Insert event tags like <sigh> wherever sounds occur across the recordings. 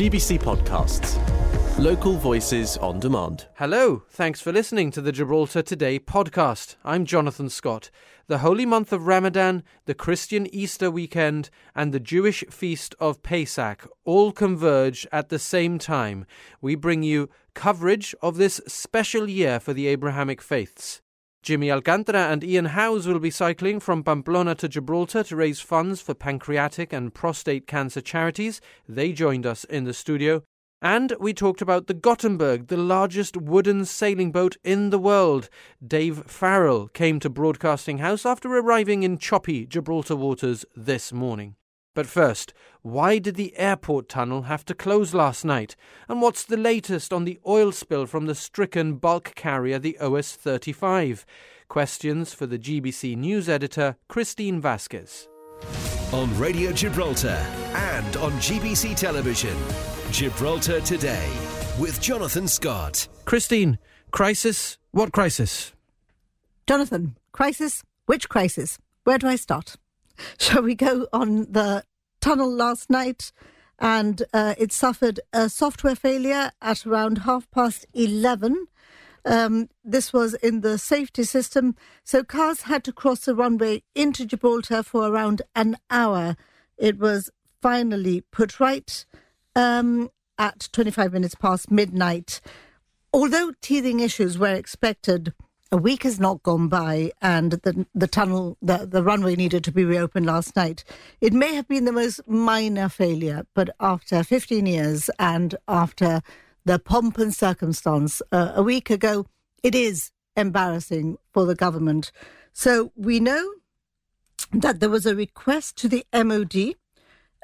GBC Podcasts. Local voices on demand. Hello, thanks for listening to the Gibraltar Today podcast. I'm Jonathan Scott. The holy month of Ramadan, the Christian Easter weekend, and the Jewish feast of Pesach all converge at the same time. We bring you coverage of this special year for the Abrahamic faiths. Jimmy Alcantara and Ian Howes will be cycling from Pamplona to Gibraltar to raise funds for pancreatic and prostate cancer charities. They joined us in the studio. And we talked about the Gothenburg, the largest wooden sailing boat in the world. Dave Farrell came to Broadcasting House after arriving in choppy Gibraltar waters this morning. But first, why did the airport tunnel have to close last night? And what's the latest on the oil spill from the stricken bulk carrier, the OS 35? Questions for the GBC news editor, Christine Vasquez. On Radio Gibraltar and on GBC Television, Gibraltar Today with Jonathan Scott. Christine, crisis? What crisis? Jonathan, crisis? Which crisis? Where do I start? <laughs> Shall we go on the tunnel last night? And uh, it suffered a software failure at around half past 11. Um, this was in the safety system. So cars had to cross the runway into Gibraltar for around an hour. It was finally put right um, at 25 minutes past midnight. Although teething issues were expected, a week has not gone by and the the tunnel the, the runway needed to be reopened last night. It may have been the most minor failure but after 15 years and after the pomp and circumstance uh, a week ago it is embarrassing for the government. So we know that there was a request to the MOD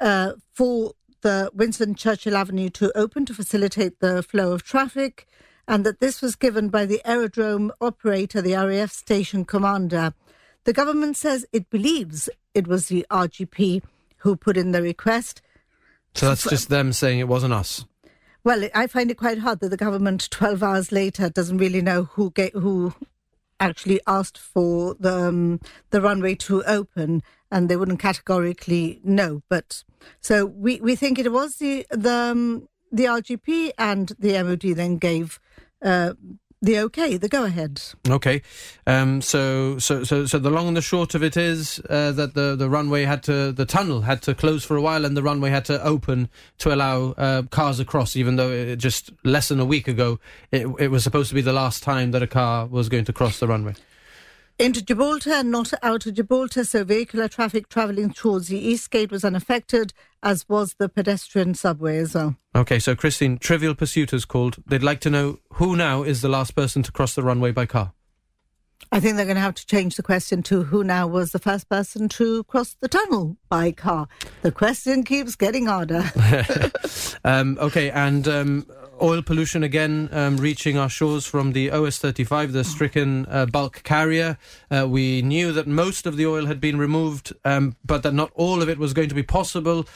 uh, for the Winston Churchill Avenue to open to facilitate the flow of traffic and that this was given by the aerodrome operator, the RAF station commander. The government says it believes it was the RGP who put in the request. So that's just them saying it wasn't us. Well, I find it quite hard that the government, 12 hours later, doesn't really know who who actually asked for the um, the runway to open, and they wouldn't categorically know. But so we, we think it was the the um, the RGP and the MOD then gave uh, the okay, the go ahead. Okay, um, so so so so the long and the short of it is uh, that the the runway had to the tunnel had to close for a while, and the runway had to open to allow uh, cars across. Even though it, just less than a week ago, it, it was supposed to be the last time that a car was going to cross the runway into Gibraltar, not out of Gibraltar, so vehicular traffic travelling towards the East Gate was unaffected, as was the pedestrian subway as well. Okay, so Christine, Trivial Pursuit has called. They'd like to know who now is the last person to cross the runway by car. I think they're going to have to change the question to who now was the first person to cross the tunnel by car. The question keeps getting harder. <laughs> um, okay, and um, oil pollution again um, reaching our shores from the OS 35, the stricken uh, bulk carrier. Uh, we knew that most of the oil had been removed, um, but that not all of it was going to be possible.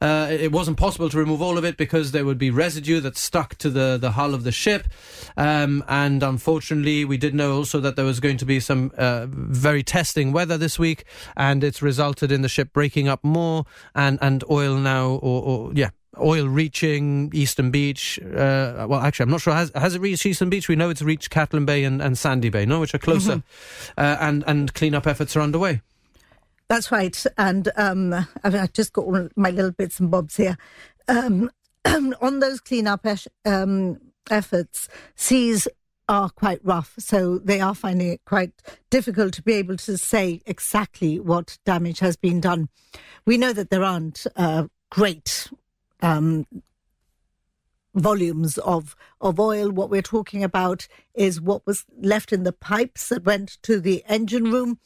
Uh, it wasn't possible to remove all of it because there would be residue that stuck to the, the hull of the ship. Um, and unfortunately, we did know also that there was going to be some uh, very testing weather this week, and it's resulted in the ship breaking up more and, and oil now, or, or yeah, oil reaching Eastern Beach. Uh, well, actually, I'm not sure. Has, has it reached Eastern Beach? We know it's reached Catalan Bay and, and Sandy Bay, no, which are closer. Mm-hmm. Uh, and, and cleanup efforts are underway. That's right. And um, I've just got all my little bits and bobs here. Um, <clears throat> on those cleanup um, efforts, seas are quite rough, so they are finding it quite difficult to be able to say exactly what damage has been done. We know that there aren't uh, great um, volumes of, of oil. What we're talking about is what was left in the pipes that went to the engine room.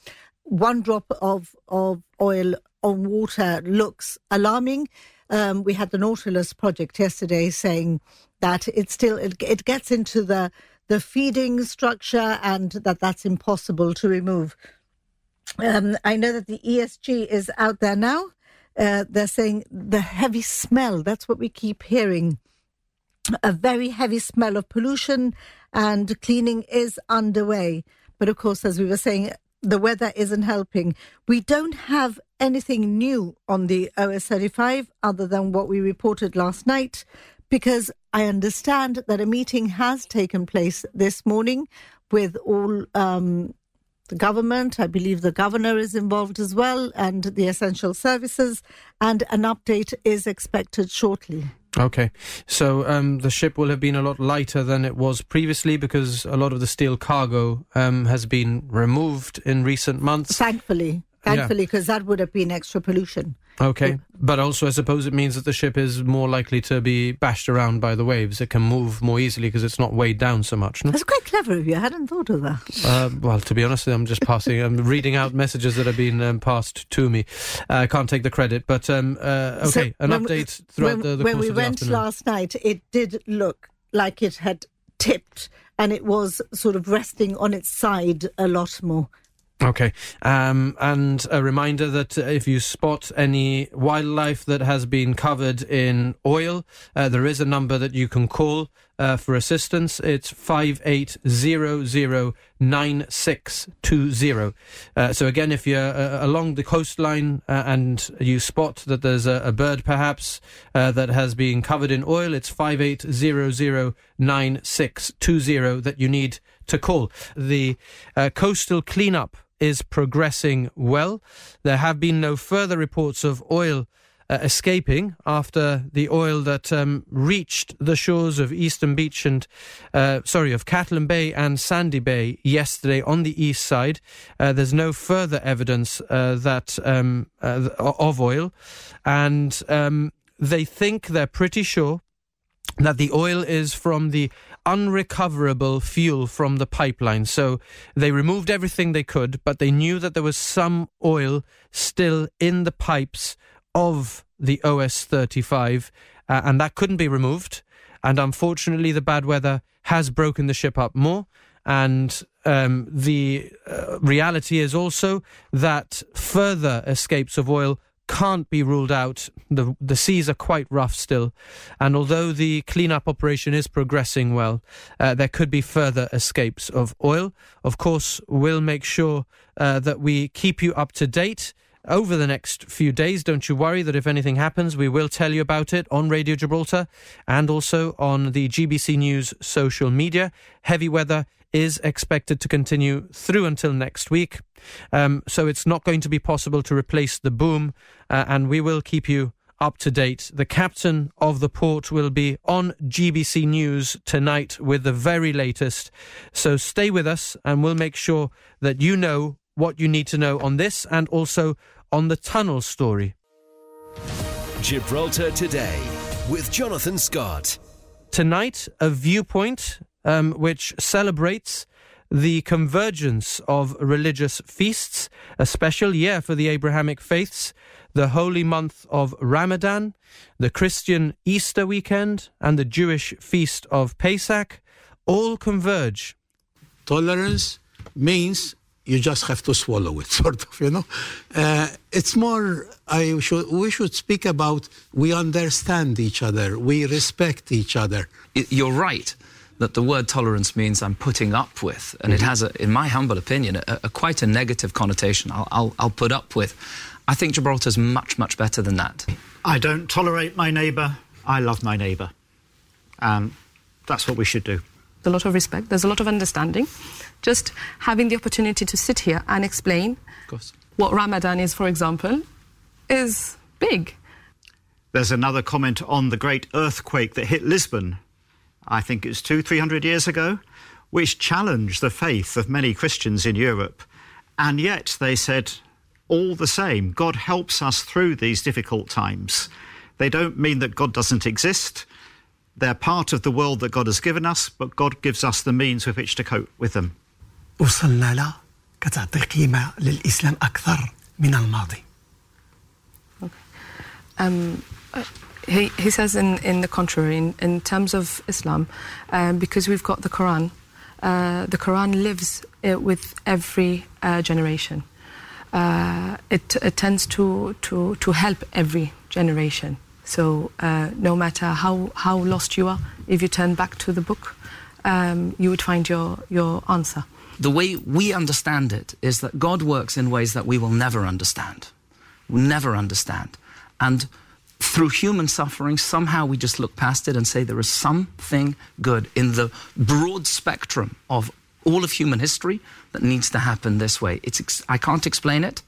One drop of, of oil on water looks alarming. Um, we had the Nautilus project yesterday saying that it still it, it gets into the the feeding structure and that that's impossible to remove. Um, I know that the ESG is out there now uh, they're saying the heavy smell. That's what we keep hearing. A very heavy smell of pollution, and cleaning is underway. But of course, as we were saying, the weather isn't helping. We don't have anything new on the OS 35 other than what we reported last night? Because I understand that a meeting has taken place this morning with all um, the government. I believe the governor is involved as well, and the essential services, and an update is expected shortly. Okay, so um, the ship will have been a lot lighter than it was previously because a lot of the steel cargo um, has been removed in recent months. Thankfully, thankfully, because that would have been extra pollution. Okay, but also I suppose it means that the ship is more likely to be bashed around by the waves. It can move more easily because it's not weighed down so much. No? That's quite clever of you. I hadn't thought of that. Uh, well, to be honest, I'm just passing. I'm <laughs> reading out messages that have been um, passed to me. Uh, I can't take the credit, but um, uh, okay, So an update throughout when, the, the when we went afternoon. last night, it did look like it had tipped, and it was sort of resting on its side a lot more. Okay. Um, and a reminder that if you spot any wildlife that has been covered in oil, uh, there is a number that you can call uh, for assistance. It's 58009620. Uh, so again, if you're uh, along the coastline uh, and you spot that there's a, a bird perhaps uh, that has been covered in oil, it's 58009620 that you need to call. The uh, coastal cleanup is progressing well. There have been no further reports of oil uh, escaping after the oil that um, reached the shores of Eastern Beach and, uh, sorry, of Catalan Bay and Sandy Bay yesterday on the east side. Uh, there's no further evidence uh, that um, uh, of oil, and um, they think they're pretty sure that the oil is from the unrecoverable fuel from the pipeline. So they removed everything they could, but they knew that there was some oil still in the pipes of the OS 35, uh, and that couldn't be removed. And unfortunately, the bad weather has broken the ship up more. And um, the uh, reality is also that further escapes of oil can't be ruled out. The the seas are quite rough still, and although the cleanup operation is progressing well, uh, there could be further escapes of oil. Of course, we'll make sure uh, that we keep you up to date. Over the next few days, don't you worry that if anything happens, we will tell you about it on Radio Gibraltar and also on the GBC News social media. Heavy weather is expected to continue through until next week. Um, so it's not going to be possible to replace the boom, uh, and we will keep you up to date. The captain of the port will be on GBC News tonight with the very latest. So stay with us, and we'll make sure that you know what you need to know on this and also on the tunnel story. Gibraltar Today with Jonathan Scott. tonight a viewpoint um, which celebrates the convergence of religious feasts, a special year for the Abrahamic faiths, the holy month of Ramadan, the Christian Easter weekend, and the Jewish feast of Pesach all converge. tolerance means you just have to swallow it, <laughs> sort of, you know. Uh, it's more, I should, we should speak about we understand each other, we respect each other. You're right that the word tolerance means I'm putting up with, and it has, a, in my humble opinion, a, a quite a negative connotation. I'll, I'll, I'll put up with. I think Gibraltar's much, much better than that. I don't tolerate my neighbour. I love my neighbour. And that's what we should do. a lot of respect, there's a lot of understanding. Just having the opportunity to sit here and explain Of what Ramadan is, for example, is big. There's another comment on the great earthquake that hit Lisbon, I think it's two, three hundred years ago, which challenged the faith of many Christians in Europe. And yet they said, all the same, God helps us through these difficult times. They don't mean that God doesn't exist. They're part of the world that God has given us, but God gives us the means with which to cope with them. وصلنا له كتعطي قيمة للإسلام أكثر من الماضي Um, uh, he, he says, in, in the contrary, in, in terms of Islam, um, because we've got the Quran, uh, the Quran lives uh, with every uh, generation. Uh, it, it tends to, to, to help every generation. So uh, no matter how, how lost you are, if you turn back to the book, um, you would find your, your answer. The way we understand it is that God works in ways that we will never understand. will never understand. And through human suffering, somehow we just look past it and say there is something good in the broad spectrum of all of human history that needs to happen this way. It's I can't explain it,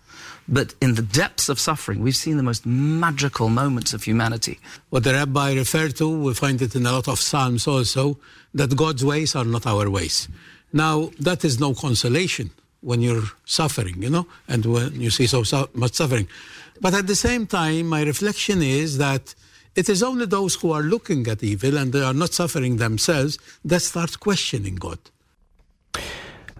but in the depths of suffering, we've seen the most magical moments of humanity. What the rabbi referred to, we find it in a lot of Psalms also, that God's ways are not our ways. Now, that is no consolation when you're suffering, you know, and when you see so much suffering. But at the same time, my reflection is that it is only those who are looking at evil and they are not suffering themselves that start questioning God.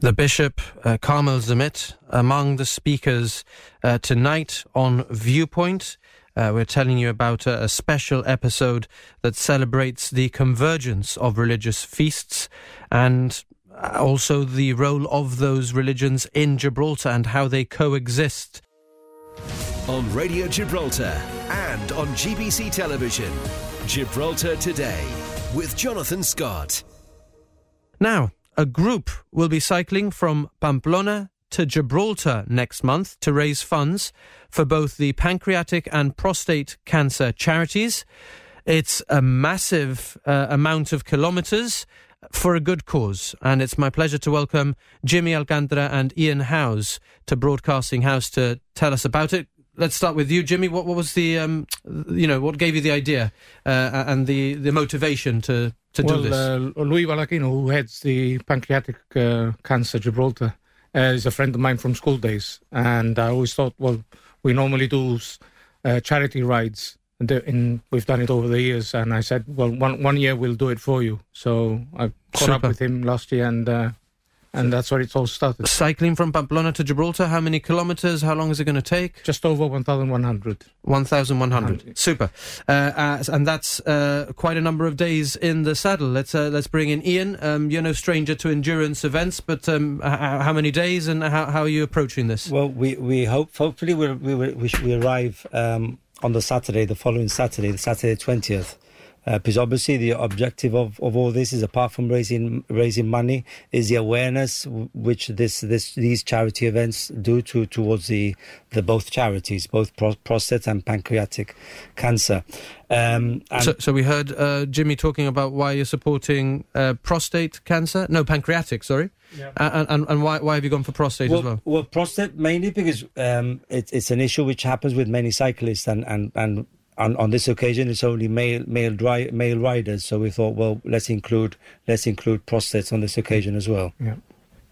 The Bishop, uh, Carmel Zammit, among the speakers uh, tonight on Viewpoint. Uh, we're telling you about a, a, special episode that celebrates the convergence of religious feasts and also the role of those religions in Gibraltar and how they coexist. On Radio Gibraltar and on GBC Television, Gibraltar Today with Jonathan Scott. Now, a group will be cycling from Pamplona to Gibraltar next month to raise funds for both the pancreatic and prostate cancer charities. It's a massive uh, amount of kilometres for a good cause, and it's my pleasure to welcome Jimmy Alcantara and Ian Howes to Broadcasting House to tell us about it. Let's start with you, Jimmy. What, what was the, um, you know, what gave you the idea uh, and the, the motivation to, to well, do this? Uh, Louis Valacchino, who heads the pancreatic uh, cancer Gibraltar, uh, is a friend of mine from school days. And I always thought, well, we normally do uh, charity rides. And in, we've done it over the years. And I said, well, one, one year we'll do it for you. So I caught Super. up with him last year and uh, and that's where it all started. Cycling from Pamplona to Gibraltar, how many kilometres? How long is it going to take? Just over 1,100. 1,100. Super. Uh, uh, and that's uh, quite a number of days in the saddle. Let's uh, let's bring in Ian. Um, you're no stranger to endurance events, but um, h- how many days and how, how are you approaching this? Well, we, we hope, hopefully, we we we, we arrive um, on the Saturday, the following Saturday, the Saturday 20th. Uh, because obviously the objective of, of all this is apart from raising raising money is the awareness w- which this this these charity events do to towards the the both charities both pro- prostate and pancreatic cancer um, and So, so we heard uh, Jimmy talking about why you're supporting uh, prostate cancer. No, pancreatic. Sorry. Yeah. And, and and why why have you gone for prostate well, as well? well, prostate mainly because um, it, it's an issue which happens with many cyclists, and and and on, on this occasion it's only male male dri- male riders. So we thought, well, let's include let's include prostates on this occasion as well. Yeah.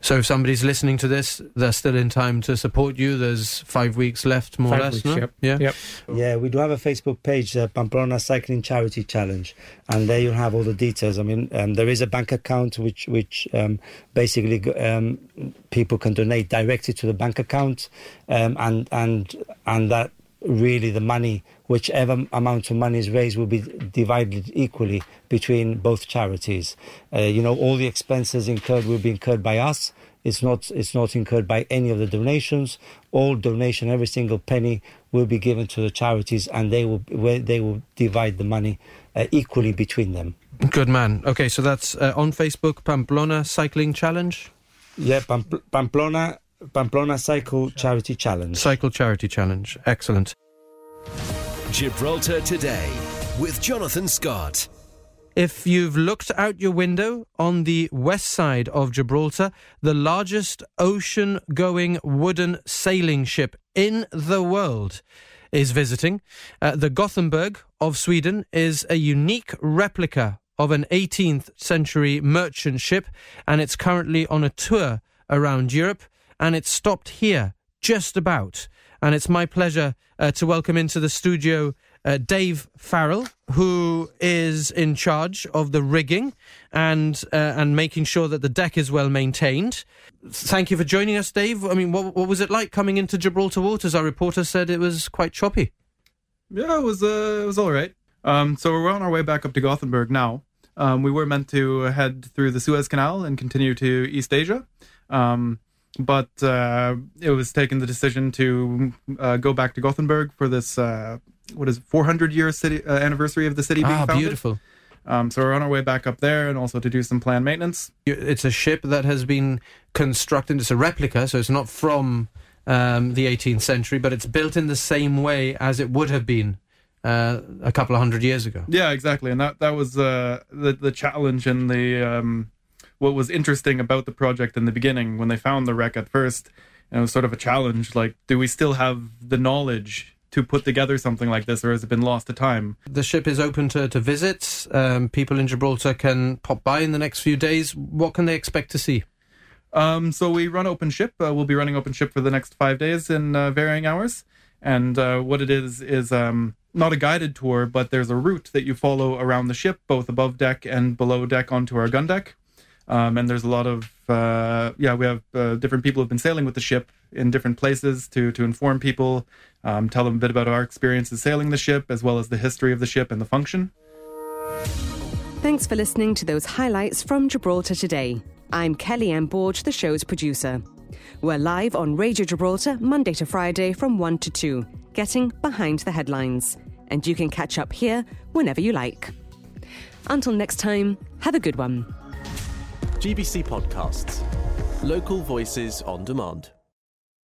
So if somebody's listening to this, they're still in time to support you. There's five weeks left, more Five or less. weeks, no? yep. Yeah. Yep. Yeah, we do have a Facebook page, uh, Pamplona Cycling Charity Challenge, and there you'll have all the details. I mean, um, there is a bank account which which um, basically um, people can donate directly to the bank account, um, and and and that really the money, whichever amount of money is raised, will be divided equally between both charities. Uh, you know, all the expenses incurred will be incurred by us. It's not it's not incurred by any of the donations. All donation, every single penny will be given to the charities, and they will they will divide the money uh, equally between them. Good man. Okay, so that's uh, on Facebook, Pamplona Cycling Challenge, Yeah, Pampl- Pamplona Pamplona Cycle Charity Challenge. Cycle Charity Challenge. Excellent. Gibraltar Today with Jonathan Scott. If you've looked out your window on the west side of Gibraltar, the largest ocean going wooden sailing ship in the world is visiting. Uh, the Gothenburg of Sweden is a unique replica of an 18th century merchant ship, and it's currently on a tour around Europe, and it's stopped here just about. And it's my pleasure uh, to welcome into the studio uh, Dave Farrell, who is in charge of the rigging and uh, and making sure that the deck is well maintained. Thank you for joining us, Dave. I mean, what what was it like coming into Gibraltar waters? Our reporter said it was quite choppy. Yeah, it was uh, it was all right. Um, so we're on our way back up to Gothenburg now. Um, we were meant to head through the Suez Canal and continue to East Asia, um, but uh, it was taken the decision to uh, go back to Gothenburg for this uh, what is it, 400 year city uh, anniversary of the city being Ah, founded. beautiful. Um, so we're on our way back up there, and also to do some planned maintenance. It's a ship that has been constructed. It's a replica, so it's not from um, the 18th century, but it's built in the same way as it would have been uh, a couple of hundred years ago. Yeah, exactly, and that that was uh, the the challenge and the um, what was interesting about the project in the beginning when they found the wreck at first. And it was sort of a challenge, like, do we still have the knowledge to put together something like this, or has it been lost to time? The ship is open to, to visits. Um, people in Gibraltar can pop by in the next few days. What can they expect to see? Um, so we run open ship. Uh, we'll be running open ship for the next five days in uh, varying hours. And uh, what it is is um, not a guided tour, but there's a route that you follow around the ship, both above deck and below deck onto our gun deck. Um, and there's a lot of uh, yeah, we have uh, different people who've been sailing with the ship in different places to to inform people, um, tell them a bit about our experiences sailing the ship, as well as the history of the ship and the function. Thanks for listening to those highlights from Gibraltar today. I'm Kelly Ann Borge, the show's producer. We're live on Radio Gibraltar Monday to Friday from 1 to 2, getting behind the headlines. And you can catch up here whenever you like. Until next time, have a good one. GBC Podcasts. Local voices on demand.